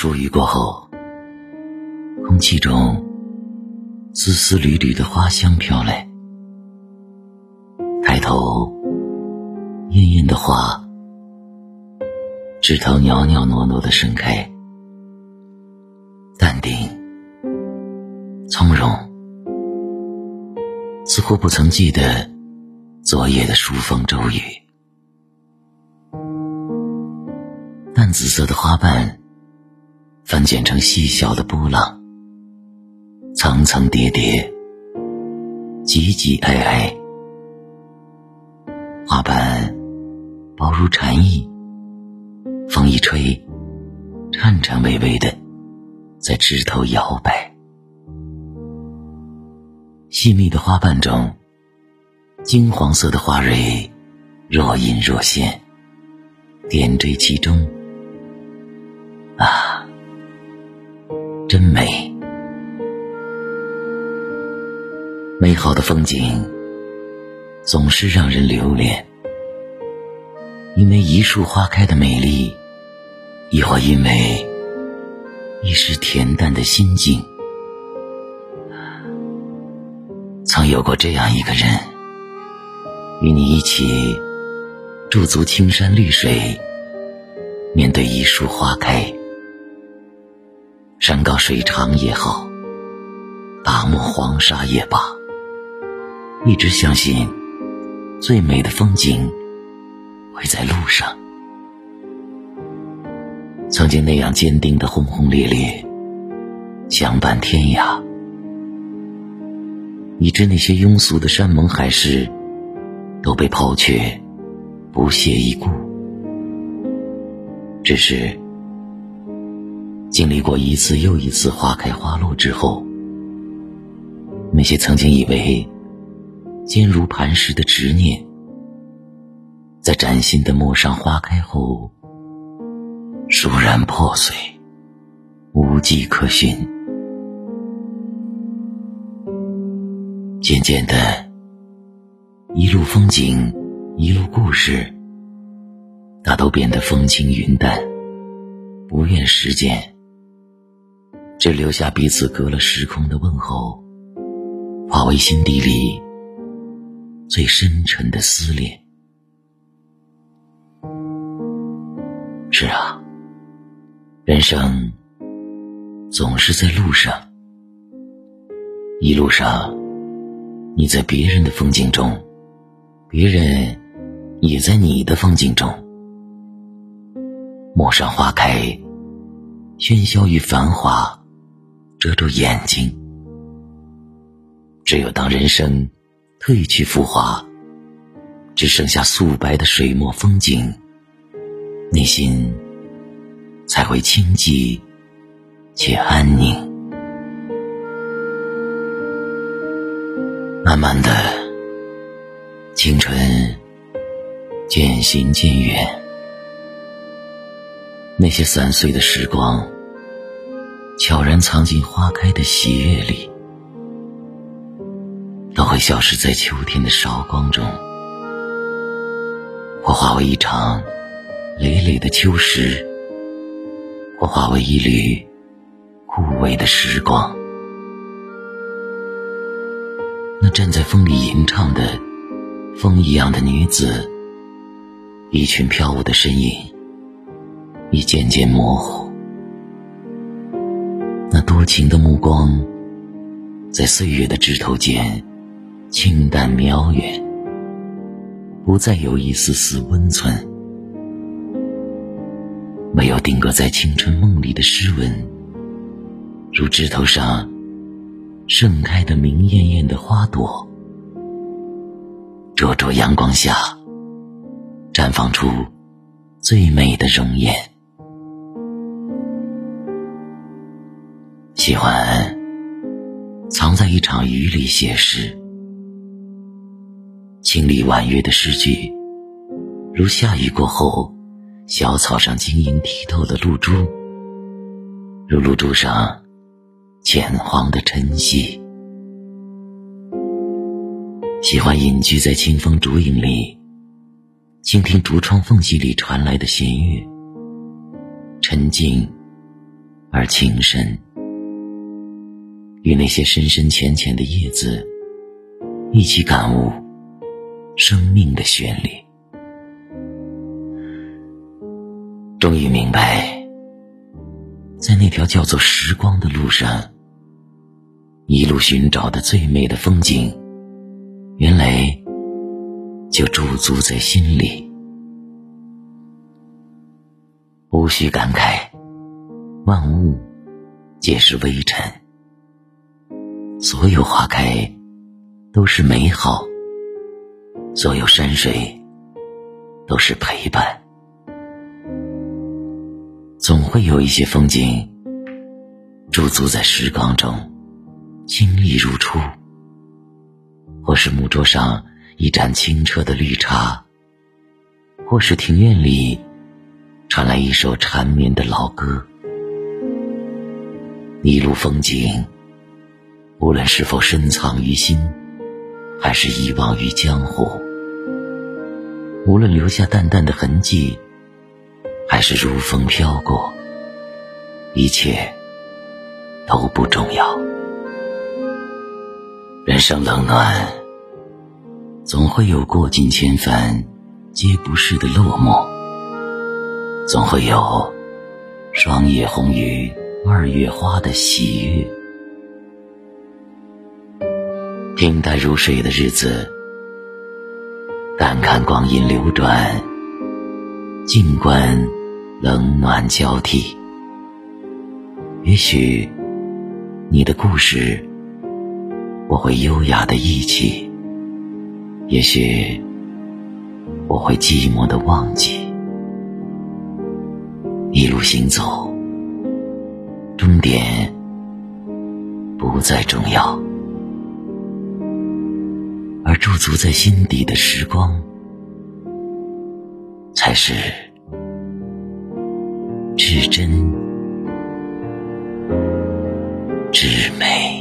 疏雨过后，空气中丝丝缕缕的花香飘来。抬头，艳艳的花，枝头袅袅娜娜的盛开，淡定，从容，似乎不曾记得昨夜的疏风骤雨。淡紫色的花瓣，翻卷成细小的波浪，层层叠叠，挤挤挨挨。花瓣薄如蝉翼，风一吹，颤颤巍巍的在枝头摇摆。细密的花瓣中，金黄色的花蕊若隐若现，点缀其中。啊，真美！美好的风景。总是让人留恋，因为一树花开的美丽，亦或因为一时恬淡的心境。曾有过这样一个人，与你一起驻足青山绿水，面对一树花开，山高水长也好，大漠黄沙也罢，一直相信。最美的风景会在路上。曾经那样坚定的轰轰烈烈，相伴天涯，以致那些庸俗的山盟海誓都被抛却，不屑一顾。只是经历过一次又一次花开花落之后，那些曾经以为。坚如磐石的执念，在崭新的陌上花开后，倏然破碎，无迹可寻。渐渐的，一路风景，一路故事，大都变得风轻云淡，不愿时间，只留下彼此隔了时空的问候，化为心底里。最深沉的思念。是啊，人生总是在路上，一路上，你在别人的风景中，别人也在你的风景中。陌上花开，喧嚣与繁华遮住眼睛，只有当人生。褪去浮华，只剩下素白的水墨风景，内心才会清寂且安宁。慢慢的，青春渐行渐远，那些散碎的时光，悄然藏进花开的喜悦里。都会消失在秋天的韶光中，或化为一场累累的秋实，或化为一缕枯萎的时光。那站在风里吟唱的风一样的女子，一群飘舞的身影，已渐渐模糊。多情的目光，在岁月的枝头间。清淡渺远，不再有一丝丝温存。没有定格在青春梦里的诗文，如枝头上盛开的明艳艳的花朵，灼灼阳光下绽放出最美的容颜。喜欢藏在一场雨里写诗。清丽婉约的诗句，如下雨过后小草上晶莹剔透的露珠，如露珠上浅黄的晨曦。喜欢隐居在清风竹影里，倾听竹窗缝隙里传来的弦乐，沉静而情深，与那些深深浅浅的叶子一起感悟生命的旋律。终于明白，在那条叫做时光的路上，一路寻找的最美的风景，原来就驻足在心里。无需感慨，万物皆是微尘，所有花开都是美好，所有山水都是陪伴。总会有一些风景驻足在时光中，清丽如初；或是木桌上一盏清澈的绿茶，或是庭院里。传来一首缠绵的老歌，一路风景，无论是否深藏于心，还是遗忘于江湖，无论留下淡淡的痕迹，还是如风飘过，一切都不重要。人生冷暖，总会有过尽千帆皆不是的落寞。总会有霜叶红于二月花的喜悦，平淡如水的日子，淡看光阴流转，静观冷暖交替。也许你的故事，我会优雅的忆起；也许我会寂寞的忘记。一路行走，终点不再重要，驻足在心底的时光，才是至真至美。